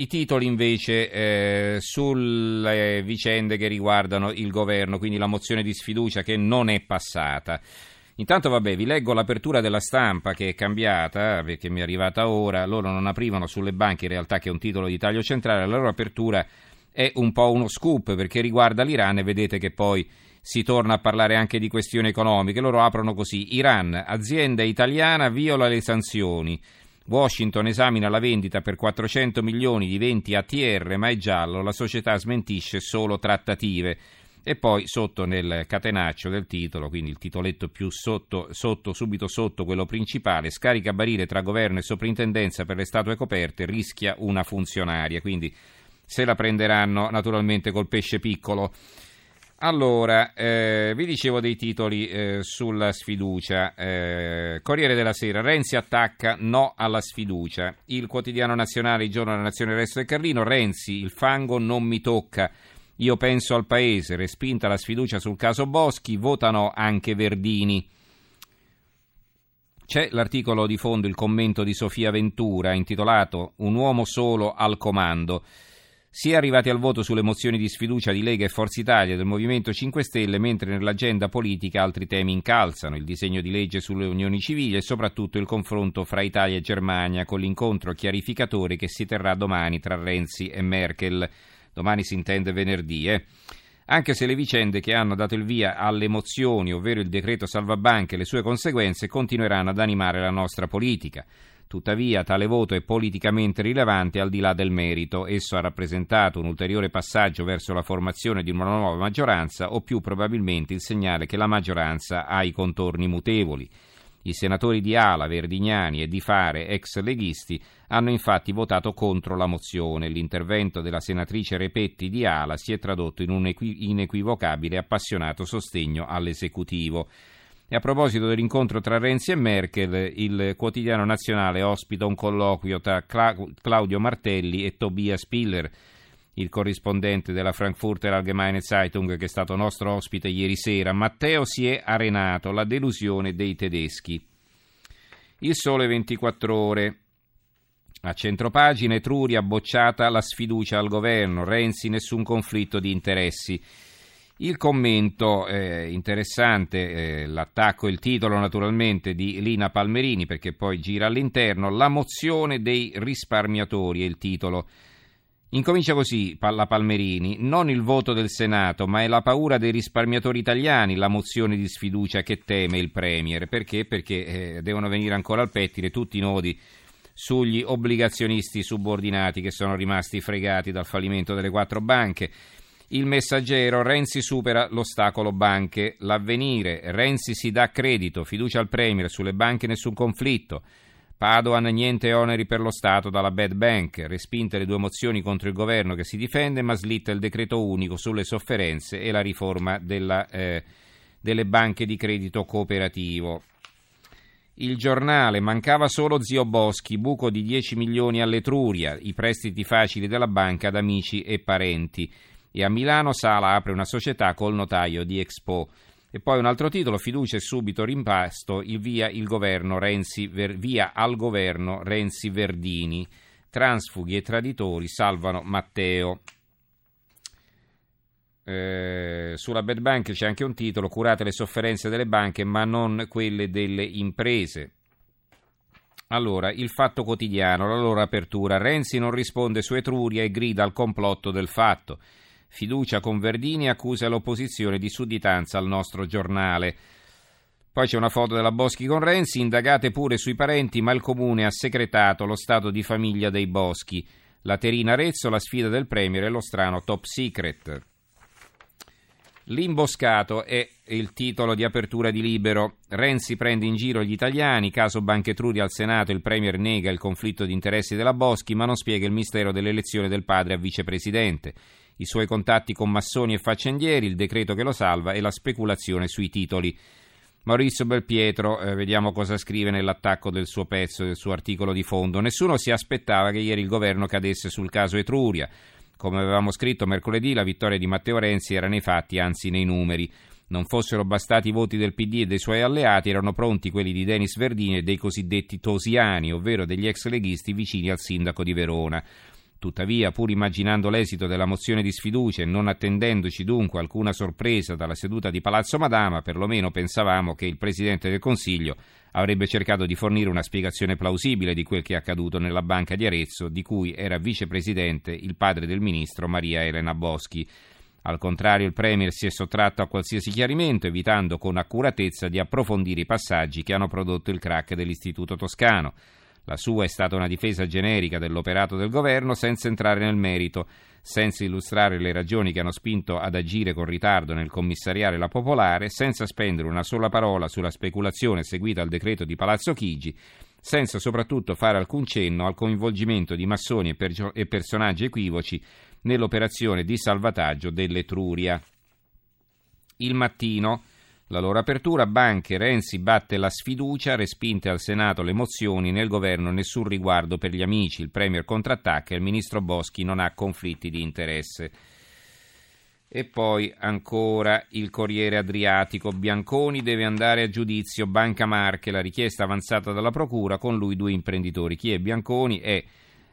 I titoli invece eh, sulle vicende che riguardano il governo, quindi la mozione di sfiducia che non è passata. Intanto vabbè, vi leggo l'apertura della stampa che è cambiata perché mi è arrivata ora, loro non aprivano sulle banche in realtà che è un titolo di taglio centrale, la loro apertura è un po' uno scoop perché riguarda l'Iran e vedete che poi si torna a parlare anche di questioni economiche, loro aprono così, Iran, azienda italiana viola le sanzioni. Washington esamina la vendita per 400 milioni di 20 ATR, ma è giallo, la società smentisce solo trattative. E poi sotto nel catenaccio del titolo, quindi il titoletto più sotto, sotto, subito sotto quello principale, scarica barile tra governo e soprintendenza per le statue coperte, rischia una funzionaria. Quindi se la prenderanno naturalmente col pesce piccolo. Allora, eh, vi dicevo dei titoli eh, sulla sfiducia. Eh, Corriere della Sera, Renzi attacca no alla sfiducia. Il quotidiano nazionale, il giorno della nazione, il resto del Carlino, Renzi, il fango non mi tocca. Io penso al paese, respinta la sfiducia sul caso Boschi, votano anche Verdini. C'è l'articolo di fondo, il commento di Sofia Ventura, intitolato Un uomo solo al comando. Si è arrivati al voto sulle mozioni di sfiducia di Lega e Forza Italia del Movimento 5 Stelle, mentre nell'agenda politica altri temi incalzano, il disegno di legge sulle unioni civili e soprattutto il confronto fra Italia e Germania con l'incontro chiarificatore che si terrà domani tra Renzi e Merkel. Domani si intende venerdì, eh? Anche se le vicende che hanno dato il via alle mozioni, ovvero il decreto salvabanche e le sue conseguenze, continueranno ad animare la nostra politica. Tuttavia tale voto è politicamente rilevante al di là del merito. Esso ha rappresentato un ulteriore passaggio verso la formazione di una nuova maggioranza o più probabilmente il segnale che la maggioranza ha i contorni mutevoli. I senatori di Ala, Verdignani e Di Fare, ex leghisti, hanno infatti votato contro la mozione. L'intervento della senatrice Repetti di Ala si è tradotto in un inequivocabile e appassionato sostegno all'esecutivo. E a proposito dell'incontro tra Renzi e Merkel, il quotidiano nazionale ospita un colloquio tra Claudio Martelli e Tobias Piller, il corrispondente della Frankfurter Allgemeine Zeitung che è stato nostro ospite ieri sera. Matteo si è arenato, la delusione dei tedeschi. Il sole 24 ore. A centropagina Etruria bocciata la sfiducia al governo, Renzi nessun conflitto di interessi. Il commento eh, interessante, eh, l'attacco e il titolo naturalmente di Lina Palmerini perché poi gira all'interno, la mozione dei risparmiatori è il titolo. Incomincia così la Palmerini, non il voto del Senato, ma è la paura dei risparmiatori italiani la mozione di sfiducia che teme il Premier. Perché? Perché eh, devono venire ancora al pettine tutti i nodi sugli obbligazionisti subordinati che sono rimasti fregati dal fallimento delle quattro banche. Il messaggero Renzi supera l'ostacolo banche. L'avvenire Renzi si dà credito, fiducia al Premier, sulle banche nessun conflitto. Padoan niente oneri per lo Stato dalla bad bank, respinte le due mozioni contro il governo che si difende ma slitta il decreto unico sulle sofferenze e la riforma della, eh, delle banche di credito cooperativo. Il giornale mancava solo zio Boschi, buco di 10 milioni all'Etruria, i prestiti facili della banca ad amici e parenti e a Milano Sala apre una società col notaio di Expo. E poi un altro titolo, fiducia e subito rimpasto, il via, il governo Renzi, ver, via al governo Renzi Verdini. Transfughi e traditori salvano Matteo. Eh, sulla Bad Bank c'è anche un titolo, curate le sofferenze delle banche ma non quelle delle imprese. Allora, il fatto quotidiano, la loro apertura. Renzi non risponde su Etruria e grida al complotto del fatto. Fiducia con Verdini accusa l'opposizione di sudditanza al nostro giornale. Poi c'è una foto della Boschi con Renzi, indagate pure sui parenti, ma il comune ha segretato lo stato di famiglia dei Boschi. La Terina Arezzo, la sfida del Premier e lo strano top secret. L'imboscato è il titolo di apertura di Libero. Renzi prende in giro gli italiani, caso Banca Etruria al Senato, il Premier nega il conflitto di interessi della Boschi, ma non spiega il mistero dell'elezione del padre a vicepresidente i suoi contatti con massoni e faccendieri, il decreto che lo salva e la speculazione sui titoli. Maurizio Belpietro, eh, vediamo cosa scrive nell'attacco del suo pezzo, del suo articolo di fondo. Nessuno si aspettava che ieri il governo cadesse sul caso Etruria. Come avevamo scritto mercoledì, la vittoria di Matteo Renzi era nei fatti, anzi nei numeri. Non fossero bastati i voti del PD e dei suoi alleati, erano pronti quelli di Denis Verdini e dei cosiddetti tosiani, ovvero degli ex leghisti vicini al sindaco di Verona. Tuttavia, pur immaginando l'esito della mozione di sfiducia e non attendendoci dunque alcuna sorpresa dalla seduta di Palazzo Madama, perlomeno pensavamo che il Presidente del Consiglio avrebbe cercato di fornire una spiegazione plausibile di quel che è accaduto nella banca di Arezzo, di cui era vicepresidente il padre del ministro Maria Elena Boschi. Al contrario, il Premier si è sottratto a qualsiasi chiarimento, evitando con accuratezza di approfondire i passaggi che hanno prodotto il crack dell'Istituto Toscano. La sua è stata una difesa generica dell'operato del governo senza entrare nel merito, senza illustrare le ragioni che hanno spinto ad agire con ritardo nel commissariare la Popolare, senza spendere una sola parola sulla speculazione seguita al decreto di Palazzo Chigi, senza soprattutto fare alcun cenno al coinvolgimento di massoni e, per- e personaggi equivoci nell'operazione di salvataggio dell'Etruria. Il mattino, la loro apertura, Banche, Renzi batte la sfiducia, respinte al Senato le mozioni, nel governo nessun riguardo per gli amici, il Premier contrattacca e il Ministro Boschi non ha conflitti di interesse. E poi ancora il Corriere Adriatico. Bianconi deve andare a giudizio. Banca Marche, la richiesta avanzata dalla Procura, con lui due imprenditori. Chi è Bianconi? È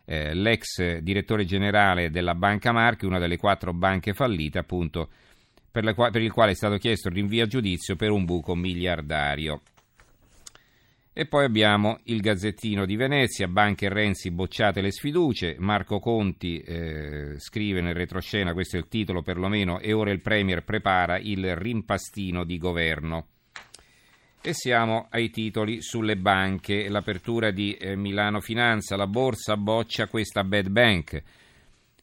eh, l'ex direttore generale della Banca Marche, una delle quattro banche fallite, appunto, per, qua- per il quale è stato chiesto il rinvio a giudizio per un buco miliardario. E poi abbiamo il Gazzettino di Venezia, Banche e Renzi bocciate le sfiducie, Marco Conti eh, scrive nel retroscena, questo è il titolo perlomeno, e ora il Premier prepara il rimpastino di governo. E siamo ai titoli sulle banche, l'apertura di eh, Milano Finanza, la borsa boccia questa bad bank.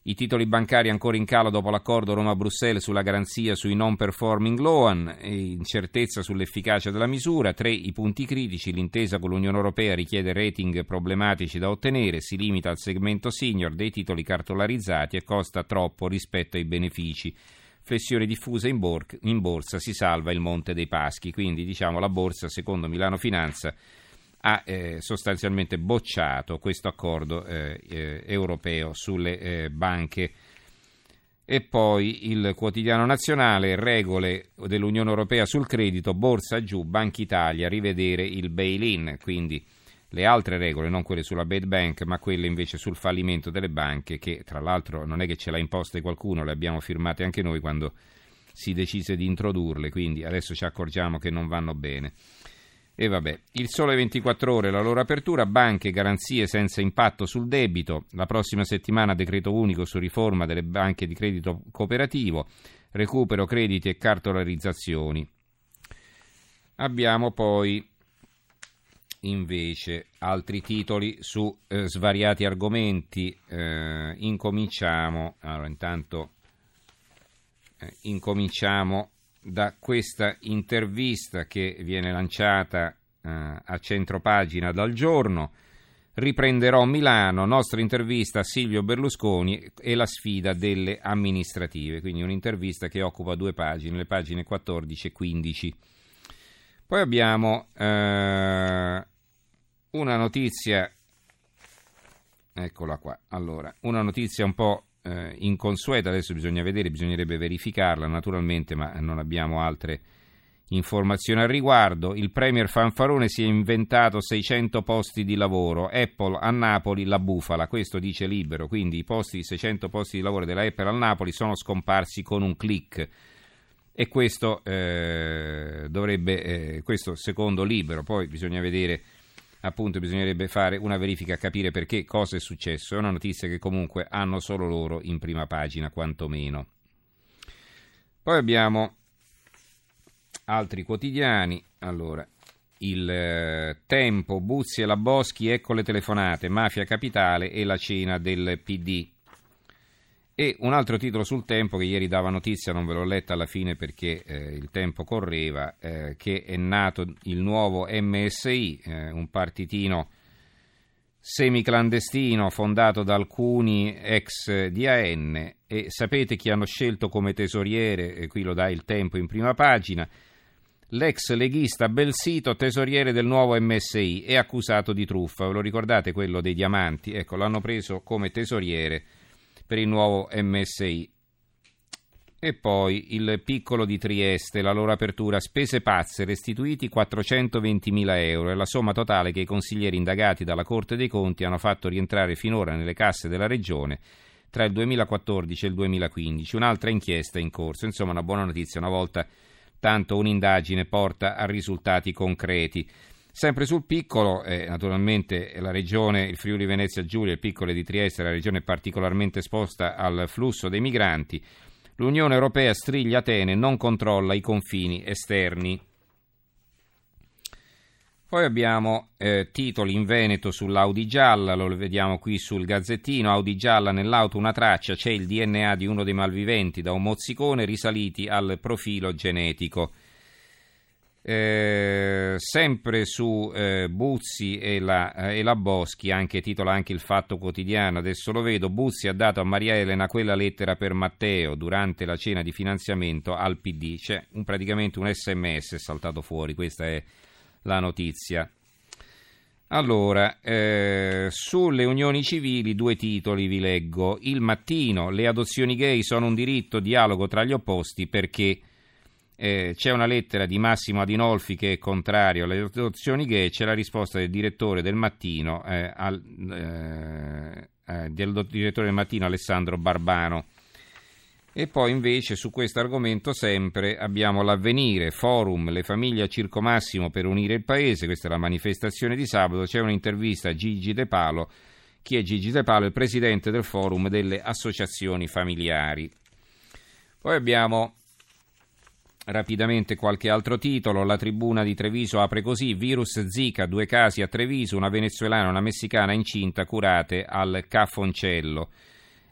I titoli bancari ancora in calo dopo l'accordo Roma-Bruxelles sulla garanzia sui non performing loan, incertezza sull'efficacia della misura, tre i punti critici, l'intesa con l'Unione Europea richiede rating problematici da ottenere, si limita al segmento senior dei titoli cartolarizzati e costa troppo rispetto ai benefici. Flessione diffusa in, bor- in borsa, si salva il Monte dei Paschi, quindi diciamo la borsa secondo Milano Finanza ha eh, sostanzialmente bocciato questo accordo eh, eh, europeo sulle eh, banche. E poi il quotidiano nazionale, regole dell'Unione Europea sul credito, borsa giù, Banca Italia, rivedere il bail-in, quindi le altre regole, non quelle sulla bad bank, ma quelle invece sul fallimento delle banche, che tra l'altro non è che ce l'ha imposte qualcuno, le abbiamo firmate anche noi quando si decise di introdurle, quindi adesso ci accorgiamo che non vanno bene. E vabbè, il sole 24 ore, la loro apertura, banche, garanzie senza impatto sul debito, la prossima settimana decreto unico su riforma delle banche di credito cooperativo, recupero crediti e cartolarizzazioni. Abbiamo poi invece altri titoli su eh, svariati argomenti. Eh, incominciamo, allora intanto eh, incominciamo da questa intervista che viene lanciata eh, a centropagina dal giorno. Riprenderò Milano, nostra intervista a Silvio Berlusconi e la sfida delle amministrative, quindi un'intervista che occupa due pagine, le pagine 14 e 15. Poi abbiamo eh, una notizia, eccola qua, allora, una notizia un po' eh, inconsueta, adesso bisogna vedere, bisognerebbe verificarla naturalmente, ma non abbiamo altre informazioni al riguardo. Il Premier Fanfarone si è inventato 600 posti di lavoro, Apple a Napoli la bufala, questo dice Libero, quindi i posti, 600 posti di lavoro della Apple a Napoli sono scomparsi con un click. E questo eh, dovrebbe, eh, questo secondo Libero, poi bisogna vedere appunto bisognerebbe fare una verifica capire perché cosa è successo. È una notizia che comunque hanno solo loro in prima pagina, quantomeno. Poi abbiamo altri quotidiani. Allora, il eh, Tempo, Buzzi e la Boschi, ecco le telefonate, Mafia Capitale e la cena del PD. E un altro titolo sul tempo che ieri dava notizia, non ve l'ho letta alla fine perché eh, il tempo correva, eh, che è nato il nuovo MSI, eh, un partitino semiclandestino fondato da alcuni ex DAN e sapete chi hanno scelto come tesoriere, qui lo dà il tempo in prima pagina, l'ex leghista Belsito, tesoriere del nuovo MSI, è accusato di truffa, ve lo ricordate quello dei diamanti? Ecco, l'hanno preso come tesoriere per il nuovo MSI. E poi il piccolo di Trieste, la loro apertura, spese pazze, restituiti 420.000 euro, è la somma totale che i consiglieri indagati dalla Corte dei Conti hanno fatto rientrare finora nelle casse della Regione tra il 2014 e il 2015. Un'altra inchiesta in corso, insomma una buona notizia, una volta tanto un'indagine porta a risultati concreti. Sempre sul piccolo, eh, naturalmente la regione, il Friuli Venezia Giulia, il piccolo di Trieste, la regione particolarmente esposta al flusso dei migranti. L'Unione Europea striglia Atene, non controlla i confini esterni. Poi abbiamo eh, titoli in Veneto sull'Audi gialla, lo vediamo qui sul Gazzettino, Audi gialla nell'auto una traccia, c'è il DNA di uno dei malviventi da un mozzicone risaliti al profilo genetico. Eh, sempre su eh, Buzzi e la, eh, e la, Boschi, anche titola anche il Fatto Quotidiano, adesso lo vedo, Buzzi ha dato a Maria Elena quella lettera per Matteo durante la cena di finanziamento al PD, c'è un, praticamente un sms saltato fuori, questa è la notizia. Allora, eh, sulle unioni civili due titoli vi leggo. Il mattino, le adozioni gay sono un diritto, dialogo tra gli opposti perché eh, c'è una lettera di Massimo Adinolfi che è contrario alle adozioni gay, c'è la risposta del direttore del mattino, eh, al, eh, eh, del direttore del mattino Alessandro Barbano. E poi invece su questo argomento sempre abbiamo l'avvenire, forum, le famiglie a Circo Massimo per unire il paese, questa è la manifestazione di sabato, c'è un'intervista a Gigi De Palo, chi è Gigi De Palo? Il presidente del forum delle associazioni familiari. Poi abbiamo Rapidamente qualche altro titolo, la tribuna di Treviso apre così, virus Zika, due casi a Treviso, una venezuelana e una messicana incinta curate al Caffoncello.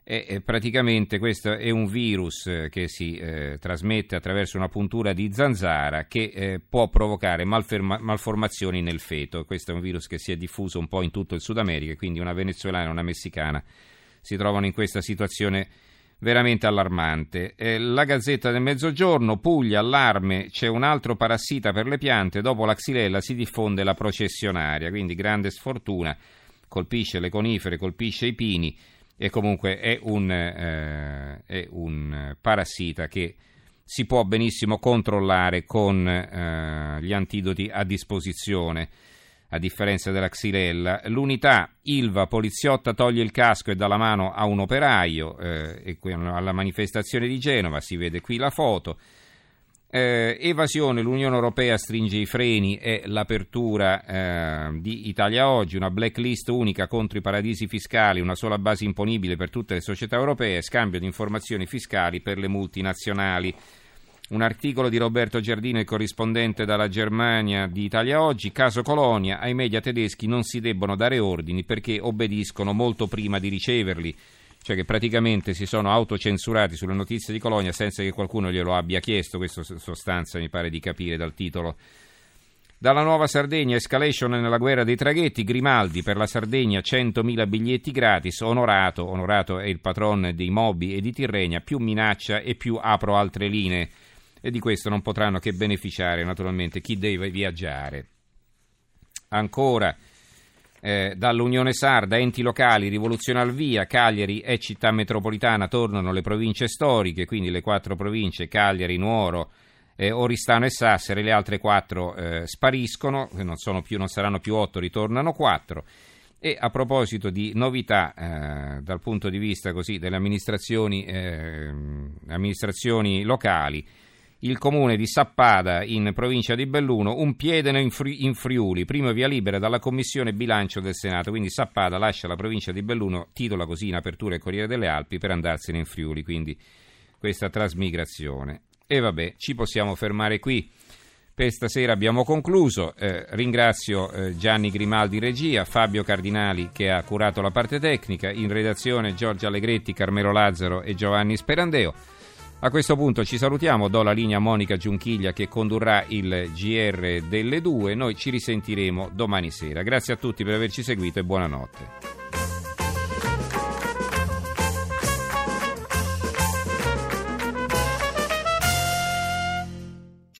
E, e praticamente questo è un virus che si eh, trasmette attraverso una puntura di zanzara che eh, può provocare malferma- malformazioni nel feto. Questo è un virus che si è diffuso un po' in tutto il Sud America, quindi una venezuelana e una messicana si trovano in questa situazione veramente allarmante. Eh, la Gazzetta del Mezzogiorno, Puglia, allarme, c'è un altro parassita per le piante, dopo la xylella si diffonde la processionaria, quindi grande sfortuna, colpisce le conifere, colpisce i pini e comunque è un, eh, è un parassita che si può benissimo controllare con eh, gli antidoti a disposizione a differenza della xylella. L'unità Ilva poliziotta toglie il casco e dà la mano a un operaio, eh, alla manifestazione di Genova si vede qui la foto. Eh, evasione, l'Unione Europea stringe i freni e l'apertura eh, di Italia Oggi, una blacklist unica contro i paradisi fiscali, una sola base imponibile per tutte le società europee, scambio di informazioni fiscali per le multinazionali. Un articolo di Roberto Giardino, il corrispondente dalla Germania di Italia Oggi, caso Colonia, ai media tedeschi non si debbono dare ordini perché obbediscono molto prima di riceverli, cioè che praticamente si sono autocensurati sulle notizie di Colonia senza che qualcuno glielo abbia chiesto, questo sostanza mi pare di capire dal titolo. Dalla Nuova Sardegna, escalation nella guerra dei traghetti, Grimaldi per la Sardegna 100.000 biglietti gratis, onorato, onorato è il patron dei Mobi e di Tirrenia, più minaccia e più apro altre linee e di questo non potranno che beneficiare naturalmente chi deve viaggiare. Ancora eh, dall'Unione Sarda, enti locali, rivoluzione al via, Cagliari e città metropolitana tornano le province storiche, quindi le quattro province Cagliari, Nuoro, eh, Oristano e Sassari, le altre quattro eh, spariscono, non, più, non, saranno più otto, ritornano quattro. E a proposito di novità eh, dal punto di vista così, delle amministrazioni, eh, amministrazioni locali, il comune di Sappada in provincia di Belluno, un piede in, Fri- in Friuli, primo via libera dalla commissione bilancio del Senato, quindi Sappada lascia la provincia di Belluno, titola così in apertura il Corriere delle Alpi per andarsene in Friuli, quindi questa trasmigrazione. E vabbè, ci possiamo fermare qui. Per stasera abbiamo concluso. Eh, ringrazio eh, Gianni Grimaldi regia, Fabio Cardinali che ha curato la parte tecnica, in redazione Giorgio Allegretti, Carmelo Lazzaro e Giovanni Sperandeo. A questo punto ci salutiamo, do la linea a Monica Giunchiglia che condurrà il GR delle due, noi ci risentiremo domani sera. Grazie a tutti per averci seguito e buonanotte.